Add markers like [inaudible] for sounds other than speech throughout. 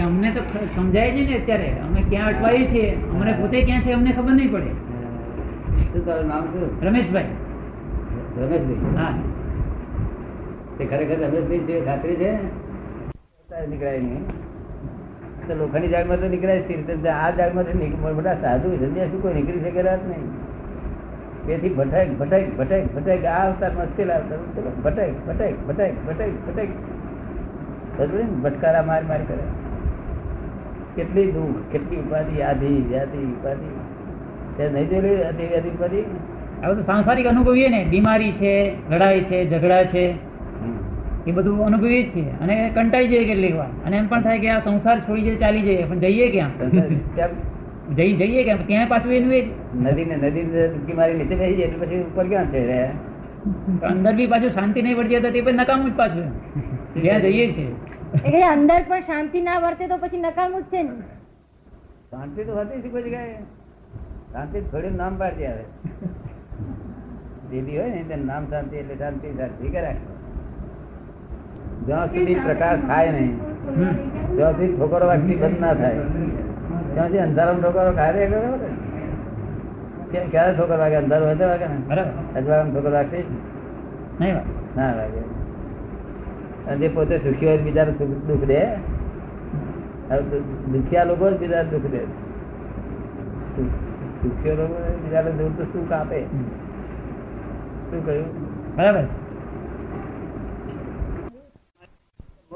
અમને તો સમજાય છે ને અત્યારે. અમે ક્યાં અટવાઈએ છીએ? અમને પોતે ક્યાં છે અમને ખબર નહીં પડે. તારું નામ શું? રમેશભાઈ. રમેશભાઈ? હા. તે ખરેખર રમેશભાઈ છે ખાતરી છે? નીકળાય નહીં. તો જાગમાં તો નીકળાય સ્થિર આ જાગમાં નીકળ મોટા સાધુ સંન્યાસી કોઈ નીકળી શકે રાત નહીં? તેથી ભટક ભટક ભટક ભટક આ અવતાર મુશ્કેલ અવતાર ભટક ભટક ભટક ભટક ભટક? ભટકારા માર માર કરે. કેટલી દુઃખ કેટલી ઉપાધિ આધિ વ્યાધિ ઉપાધિ. તે નહીં જોયેલી આધિ વ્યાધિ ઉપાધિ? હવે તો સાંસારિક અનુભવીએ ને બીમારી છે લડાઈ છે ઝઘડા છે એ બધું અનુભવીએ જ છીએ. અને કંટાળી જઈએ કેટલીક વાર. અને એમ પણ થાય કે આ સંસાર છોડી જઈએ ચાલી જઈએ પણ જઈએ ક્યાં? જઈ જઈએ કે ત્યાં પાછું એનું એ નદી ને નદી ડૂબકી મારી નીચે બેસી એટલે પછી ઉપર ક્યાં છે રે? અંદર બી પાછું શાંતિ નહીં પડતી તો તે પણ નકામું જ પાછું. જ્યાં જઈએ છીએ. એટલે અંદર પણ શાંતિ ના વર્તે તો પછી નકામું જ છે ને. શાંતિ તો હતી જ કોઈ જગ્યાએ. શાંતિ થોડી નામ પાડતી આવે. દીદી હોય ને તેને નામ શાંતિ એટલે શાંતિ શાંતિ. કરે જ્યાં સુધી પ્રકાશ થાય નહીં જ્યાં સુધી ઠોકર વાગતી બંધ ના થાય ત્યાં સુધી અંધારામાં ઠોકરો કાર્ય રે ક્યારે ઠોકર વાગે? અંધારું હોય તો વાગે ને. બરાબર. અજવાળામાં ઠોકર વાગતી નહીં. ના લાગે અને જે પોતે સુખી હોય બીજાને દુઃખ દે. દુખિયા લોકો બીજા દુઃખ દે. સુખીઓ લોકો બીજાને દુઃખ તો સુખ આપે. શું કહ્યું? બરાબર.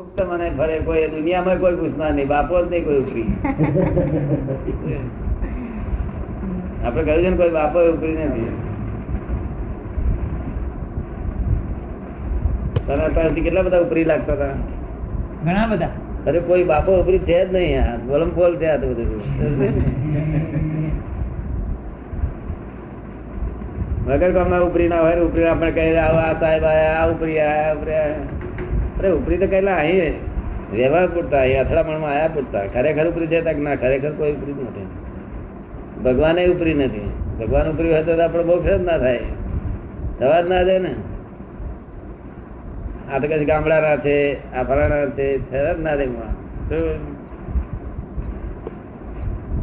મુક્ત મને ફરે કોઈ દુનિયામાં કોઈ પૂછનાર નહીં બાપો જ નહીં કોઈ ઉપરી [laughs] આપણે કહ્યું છે ને કોઈ બાપો ઉપરી નથી. તને અત્યારથી કેટલા બધા ઉપરી લાગતા હતા? ઘણા બધા. અરે કોઈ બાપો ઉપરી છે જ નહીં આ બોલમ બોલ છે આ તો બધું. [laughs] વગર કામના ઉપરી ના હોય ઉપરી આપણે કહી આવો આ સાહેબ આયા આ ઉપરી આયા આ ઉપરી આયા. અરે, ઉપરી તો કહેલા, અહીં વ્યવહાર પૂરતા, અહીં અથડામણમાં આયા પૂરતા. ખરેખર ઉપરી તક ના, ખરેખર કોઈ ઉપરી નથી. ભગવાને ઉપરી નથી. ભગવાન ઉપરી હોય તો આપણે બહુ ફેર ના થાય. થવા જ ના જાય ને? આ તો કઈ ગામડાના છે, આ ફલાણા છે, ફેર જ ના જાય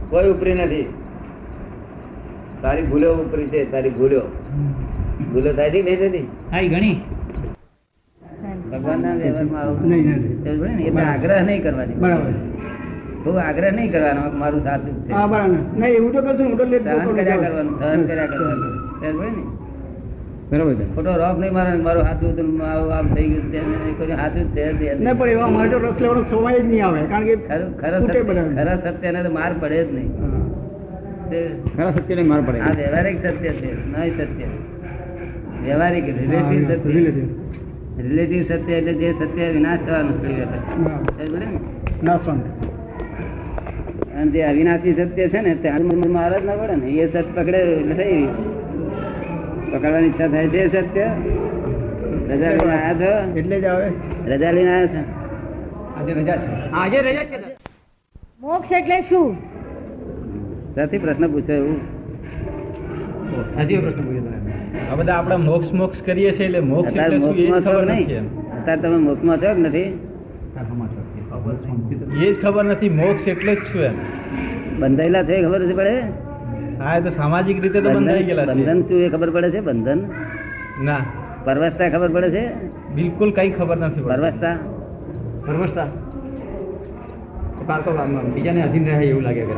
કોઈ ઉપરી નથી. તારી ભૂલો ઉપરી છે, તારી ભૂલો. ભૂલો થાય છે નહીં થતી? ઘણી. ભગવાનના વ્યવહારમાં? એટલે આગ્રહ નહીં કરવાની બરાબર. બહુ આગ્રહ નહીં કરવાનો મારું સાચું છે. હા બરાબર. નહીં એવું તો કશું હું તો સહન કર્યા કરવાનું સહન કર્યા કરવાનું. સમજ ને? બરાબર ખોટો રોફ નહીં મારે મારું હાથું આમ થઈ ગયું છે સાચું છે નહીં. પણ એવા મારે તો રસ લેવાનો સમય જ નહીં આવે કારણ કે ખરા સત્ય ખરા સત્યને તો માર પડે જ નહીં. ખરા સત્યને માર પડે. આ વ્યવહારિક સત્ય છે નહીં સત્ય. વ્યવહારિક રિલેટિવ સત્ય. રિલેટિવ સત્ય એટલે જે સત્ય વિનાશ થવાનું છે પછી. બરાબર. સમજ પડી ને? નાશવંત. અને જે અવિનાશી સત્ય છે ને તે હાલમાં માર જ ના પડે ને એ સત્ય પકડે એટલે થઈ ગયું. પકડવાની ઈચ્છા થાય છે એ સત્ય. રજા લઈને આવ્યા છો? એટલે જ આવે. રજા લઈને આવ્યા છો? આજે રજા છે. આજે રજા છે. મોક્ષ એટલે શું? ત્યાંથી પ્રશ્ન પૂછાય એવું. પ્રશ્ન પૂછ્યો આ બધા આપણે મોક્ષ મોક્ષ કરીએ છીએ એટલે મોક્ષ એટલે શું એ ખબર નથી નહીં અત્યારે તમે મોક્ષમાં છો નથી? એ જ ખબર નથી મોક્ષ એટલે જ છું એમ. બંધાયેલા છે ખબર છે પડે? હા એ તો સામાજિક રીતે તો બંધાઈ બંધન ગયેલા બંધન શું એ ખબર પડે છે બંધન? ના. પરવસ્તા ખબર પડે છે? બિલકુલ કઈ ખબર નથી પરવસ્તા? પરવસ્તા? બીજાને અધીન રહે એવું લાગે કે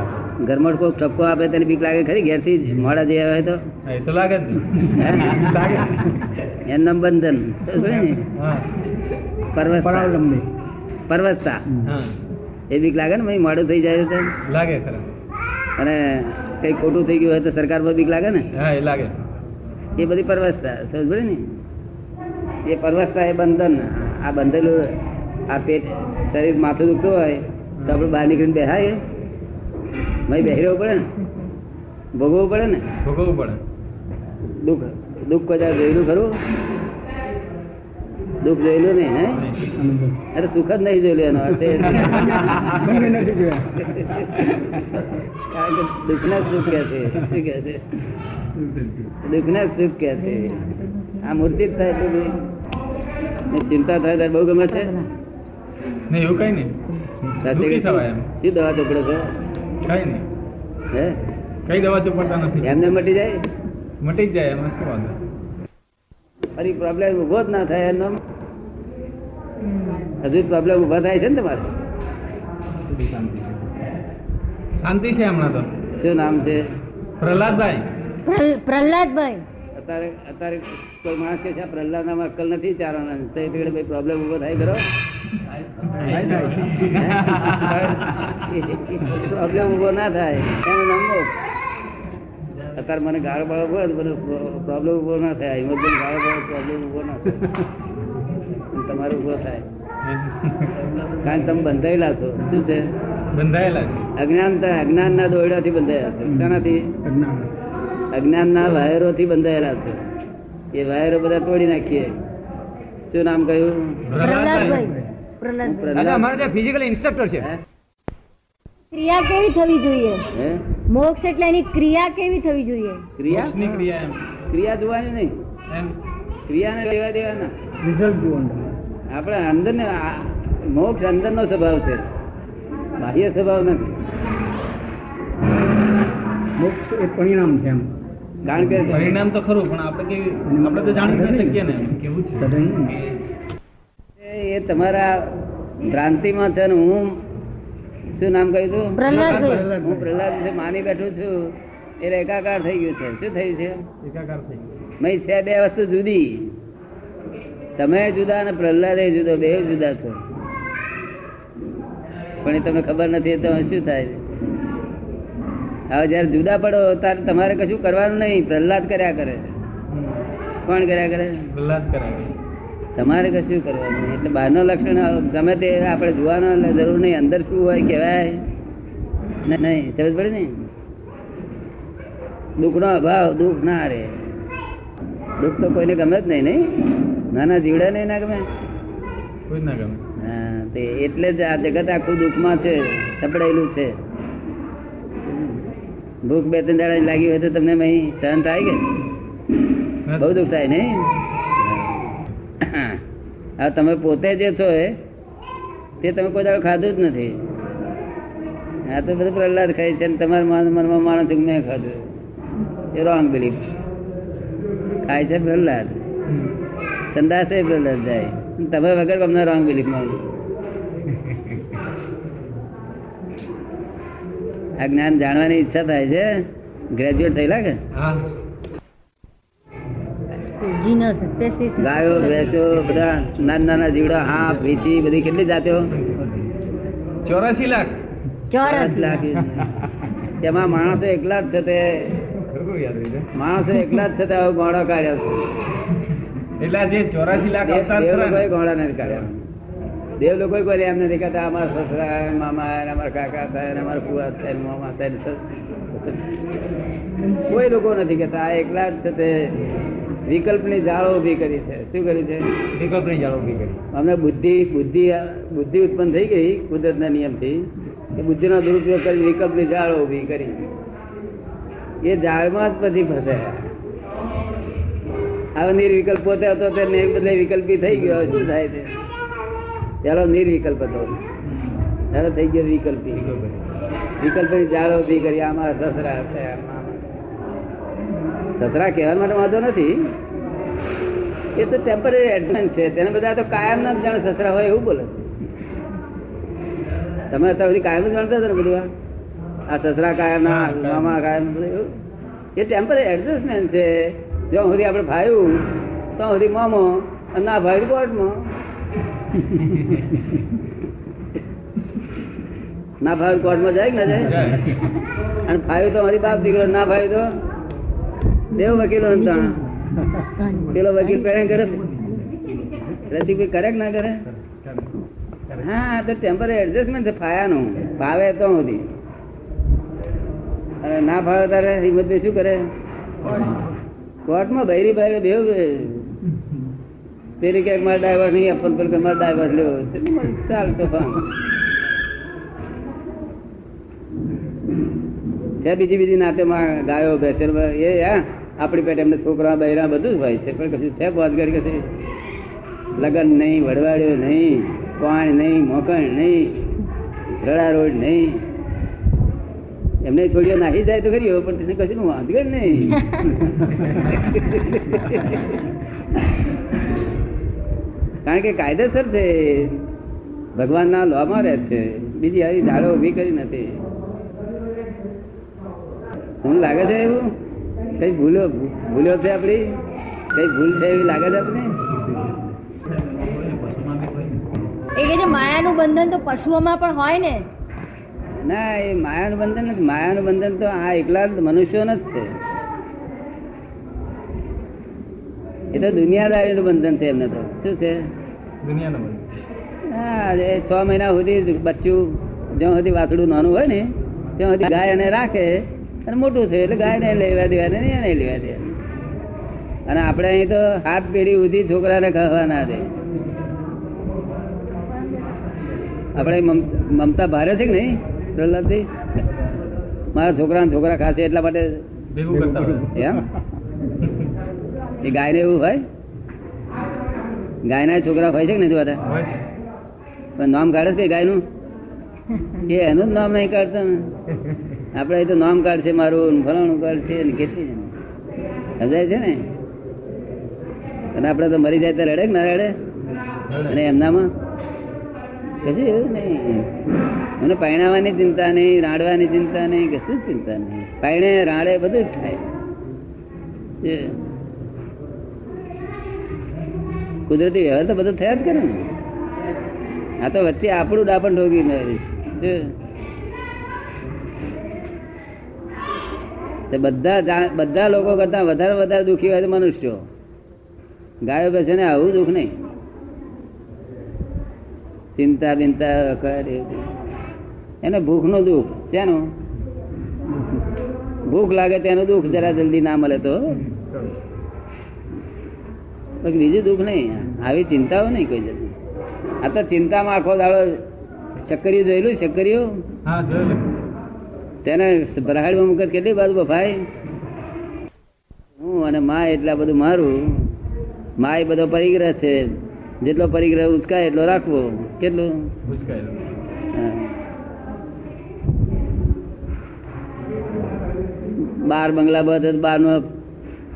ઘરમાં કોઈ ટપકો આપે તેને બીક લાગે ખરી? ઘેરથી જ મોડા જઈ આવે તો? તો લાગે જ ને. હે? લાગે એનું નામ બંધન. પરવસતા. એ બીક લાગે ને ભાઈ? મોડું થઈ જાય તો? લાગે અને કઈ ખોટું થઈ ગયું હોય તો સરકાર પર બીક લાગે ને? હા એ લાગે. એ બધી પરવસતા. સમજ ને? એ પરવસતા એ બંધન. આ બંધેલું આ પેટ શરીર માથું દુખતું હોય તો આપણે બહાર નીકળીને બેહાય. ભાઈ બેહી રહેવું પડે ને? ભોગવવું પડે ને? ભોગવવું પડે. દુઃખ દુઃખ કદાચ જોયેલું ખરું? દુઃખ જોયેલું નહીં હે? અરે સુખ જ નહીં જોયેલું એનો અર્થ દુઃખના જ સુખ કે છે. શું કે છે? સુખ કે છે. આ મૂર્તિ જ થાય એટલી ચિંતા થાય ત્યારે બહુ ગમે છે. નહીં એવું કઈ નહીં. દુઃખી શું દવા ચોપડો છો? નહીં. હે? કઈ દવા ચોપડતા નથી? એમને મટી જાય? મટી જ જાય એમાં શું વાંધો? ફરી પ્રોબ્લેમ ઊભો જ ના થાય એનો. હજુ પ્રોબ્લેમ ઊભા થાય છે ને તમારે? શાંતિ છે? હમણાં તો? શું નામ છે? પ્રહલાદભાઈ. પ્રહલાદભાઈ. અત્યારે અત્યારે કોઈ માણસ કે છે આ પ્રહલાદનામાં અક્કલ નથી ચારવાના તો એ ભાઈ પ્રોબ્લેમ ઊભો થાય ખરો? પ્રોબ્લેમ ઊભો ના થાય. એનો મોક્ષ અત્યારે મને ગાળો બાળો હોય તો મને પ્રોબ્લેમ ઊભો ના થાય. ઇમરજન ગાળો બાળો પ્રોબ્લેમ ઊભો ના થાય. તમારો ઊભો થાય. કારણ તમે બંધાયેલા છો. શું છે? બંધાયેલા છે. અજ્ઞાનતા અજ્ઞાનના દોરડાથી બંધાયેલા છે. શાનાથી? અજ્ઞાનના વાયરોથી બંધાયેલા છે. એ વાયરો બધા તોડી નાખીએ. શું નામ કહ્યું? ફિઝિકલ ઇન્સ્ટ્રક્ટર છે. ક્રિયા કેવી થવી જોઈએ? મોક્ષ એટલે એની ક્રિયા કેવી થવી જોઈએ? ક્રિયા? ક્રિયા ક્રિયા જોવાની નહીં. ક્રિયાને લેવા દેવાના. આપણે અંદર ને મોક્ષ અંદર નો સ્વભાવ છે. બાહ્ય સ્વભાવ નથી. મોક્ષ એ પરિણામ છે એમ. કારણ કે પરિણામ તો ખરું પણ આપણે કેવી આપણે તો જાણી શકીએ ને કેવું છે? એ તમારા ભ્રાંતિમાં છે ને હું શું નામ કહ્યું તું? પ્રહલાદ હું પ્રહલાદ છે માની બેઠું છું એ એકાકાર થઈ ગયું છે. શું થયું છે? એકાકાર થઈ ગયું. મય છે બે વસ્તુ જુદી. તમે જુદા અને પ્રહલાદ જુદો બે જુદા છો. પણ એ તમને ખબર નથી તો શું થાય? હવે જયારે જુદા પડો ત્યારે તમારે કશું કરવાનું નહીં. પ્રહલાદ કર્યા કરે. કોણ કર્યા કરે? પ્રહલાદ કર્યા તમારે કશું કરવાનું એટલે બહારનો લક્ષણ ગમે તે આપણે જોવાનો જરૂર નહીં. અંદર શું હોય કહેવાય. ન- નહીં. સમજ પડે ને? દુઃખનો અભાવ દુઃખ ના રે. દુઃખ તો કોઈને ગમે જ નહીં નહીં? નાના જીવડા નહીં ના ગમે? કોઈ ના ગમે. હા તે એટલે જ આ જગત આખું દુઃખમાં છે સપડાયેલું છે. ભૂખ બે ત્રણ દાડા લાગી હોય તો તમને સહન થાય કે? બહુ દુઃખ થાય નહીં હા. તમે પોતે જે છો એ તે તમે કોઈ દાડો ખાધું જ નથી. આ તો બધું પ્રહલાદ ખાય છે તમારા મનમાં માણસ છો મેં ખાધું? એ રોંગ બિલીફ ખાય છે પ્રહલાદ. સંદાસે પ્રહલાદ જાય. તમે વગર અમને રોંગ બિલીફમાં? આ જ્ઞાન જાણવાની ઈચ્છા થાય છે? ગ્રેજ્યુએટ થયેલા કે? હા. ગાયો ભેંસો બધા નાના નાના જીવડા હાફ વેચી બધી કેટલી જાતિઓ? ચોરાસી લાખ. ચોરાસી. લાખ. તેમાં માણસો એકલા જ છે તે. ખરું યાદ રહી જાય. માણસો એકલા જ છે તે હવે ગોળો કાઢ્યો છે. એટલે જે ચોરાસી લાખ ગોળા નથી કાઢ્યા. દેવ લોકો કરે એમને કહેતા અમારા સસરા મામા અમારા કાકા થાય અમારા ફુવા થાય મામા થાય કોઈ લોકો નથી કહેતા. આ એકલા જ છે તે વિકલ્પની જાળો ઊભી કરી છે. શું કરી છે? વિકલ્પની જાળો ઊભી કરી. અમને બુદ્ધિ બુદ્ધિ બુદ્ધિ ઉત્પન્ન થઈ ગઈ કુદરતના નિયમથી. એ બુદ્ધિનો દુરુપયોગ કરી વિકલ્પની જાળો ઊભી કરી. એ જાળમાં જ પછી ફસે. હવે નિર્વિકલ્પ પોતે હતો તેને બદલે વિકલ્પી થઈ ગયો શું થાય છે પેલો નિર્વિકલ્પ હતો ત્યારે થઈ ગયો વિકલ્પી. વિકલ્પ જાળો ઊભી કરી આમાં સસરા સસરા કહેવા માટે વાંધો નથી. એ તો ટેમ્પરરી એડમેન્ટ છે. તેને બધા તો કાયમ ના જાણે સસરા હોય એવું બોલે તમે અત્યાર સુધી કાયમ જાણતા હતા ને બધું આ? સસરા કાયમ ના મામા કાયમ એવું? એ ટેમ્પરરી એડજસ્ટમેન્ટ છે. જો સુધી આપણે ભાયું તો સુધી મામો અને ના ભાઈ કોર્ટમાં [laughs] ના ભાઈ કોર્ટમાં જાય કે ના જાય. અને ફાયું તો મારી બાપ દીકરો ના ફાયું તો? દેવ વકીલો હતા પેલો વકીલ પેણે કરે? રસિકભાઈ કરે કે ના કરે? હા તો ટેમ્પરરી એડજસ્ટમેન્ટ છે ફાયાનું. ભાવે તો સુધી. અને ના ભાવે તારે હિંમતભાઈ શું કરે? કોર્ટમાં બૈરી ભાઈ બેવ પેલી ક્યાંક મારે ડાયવર નહીં આપવાનું પેલું કે મારે ડાયવર લેવો ચાલ તો. છે બીજી બીજી નાતેમાં ગાયો બેસેલ એ, હા, આપણી પેટે એમને છોકરા, બૈરા બધું જ હોય છે, પણ કશું છે બોધગારી કશું? લગન નહીં વડવાડ્યો નહીં, પાણ નહીં, મોકણ નહીં રડારોડ નહીં. એમને છોડીઓ નાખી જાય તો ખરી, પણ તેને કશું વાંધગર નહીં. કારણ કે કાયદેસર છે ભગવાનના લોમાં રહે છે. બીજી આવી ઝાડો ઊભી કરી નથી. તમને લાગે છે એવું? કઈ ભૂલો ભૂલો છે આપડી કઈ ભૂલ છે એવી લાગે છે આપણે એ કે છે માયાનું બંધન તો પશુઓમાં પણ હોય ને. ના એ માયાનું બંધન માયાનું બંધન તો આ એકલા મનુષ્યોનો જ છે. એ તો દુનિયાદારીનું બંધન છે એમને તો. શું છે? દુનિયાનો. હા એ છ મહિના સુધી બચ્ચું જ્યાં સુધી વાછડું નાનું હોય ને ત્યાં સુધી ગાય એને રાખે અને મોટું છે એટલે ગાય નહીં લેવા દેવા નહીં એને લેવા દે. અને આપણે અહીં તો હાથ પેઢી સુધી છોકરાને ખાવા દે આપણે મમતા ભારે છે કે નહીં પ્રહલાદભાઈ મારા છોકરા છોકરા ખાશે એટલા માટે. એમ? એ ગાયને એવું હોય? ગાયના છોકરા હોય છે કે નથી બધા પણ નામ કાઢે છે ગાયનું? એ એનું જ નામ નહીં કાઢતા આપણે તો નામ કાઢશે મારું ને ફલાણું કાઢશે ને કેટલી સમજાય છે ને? અને આપણે તો મરી જાય તો રડે કે ના રડે? અને એમનામાં? કશું એવું નહીં. મને પહેણાવાની ચિંતા નહીં રાડવાની ચિંતા નહીં કશું જ ચિંતા નહીં. પહેણે રાડે બધું જ થાય જે કુદરતી વ્યવહાર તો બધો થયા જ કરે ને. આ તો વચ્ચે આપણું ડાપણ ઢોકી છે. બધા બધા લોકો કરતા વધારે વધારે દુઃખી હોય તો મનુષ્યો ગાયો બેસે ને આવું દુઃખ નહીં. ચિંતા બિંતા કરે એને ભૂખનું દુઃખ શેનું? ભૂખ લાગે તેનું દુઃખ જરા જલ્દી ના મળે તો. બાકી બીજું દુઃખ નહીં. આવી ચિંતાઓ નહીં કોઈ જતી આ તો ચિંતામાં આખો દાડો ચક્કરીઓ જોયેલું ચક્કરીઓ? તેને ભરાડીમાં મુકત કેટલી બાજુ બફાય હું અને મા એટલા બધું મારું. મા એ બધો પરિગ્રહ છે. જેટલો પરિગ્રહ ઉચકાય એટલો રાખવો. કેટલું. બાર બંગલા બધે બાર નો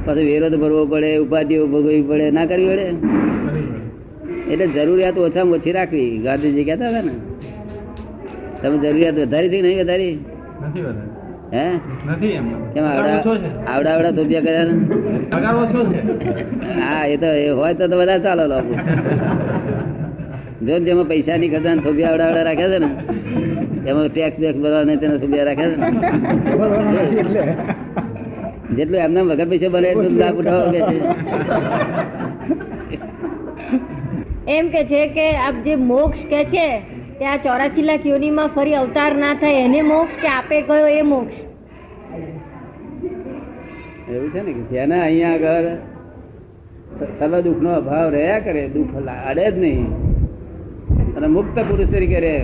પછી વેરો તો ભરવો પડે ઉપાધિઓ ભોગવવી પડે ના કરવી પડે. એટલે જરૂરિયાત ઓછામાં ઓછી રાખવી ગાંધીજી કહેતા હતા ને. તમે જરૂરિયાત વધારી છે કે નહીં વધારી? નથી હે? કેમ આવડા. આવડા આવડા કર્યા ને? હા એ તો એ હોય તો તો બધા ચાલો જો જેમાં પૈસા ની ખર્ચા થોભિયા આવડા આવડા રાખ્યા છે ને. એમાં ટેક્સ બેક્સ ભરવા નહીં તેને થોબિયા રાખ્યા છે ને. એટલે. જેટલું એમને વગર પૈસા બને એટલું લાભ ઉઠાવો કે છે. એમ કે છે કે આપ જે મોક્ષ કે છે તે આ ચોરાસી લાખ યોનીમાં ફરી અવતાર ના થાય એને મોક્ષ કે આપે ગયો એ મોક્ષ? એવું છે ને કે જેને અહીંયા આગળ સર્વ દુઃખ નો અભાવ રહ્યા કરે દુઃખ અડે જ નહીં. અને મુક્ત પુરુષ તરીકે રહે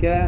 કેવા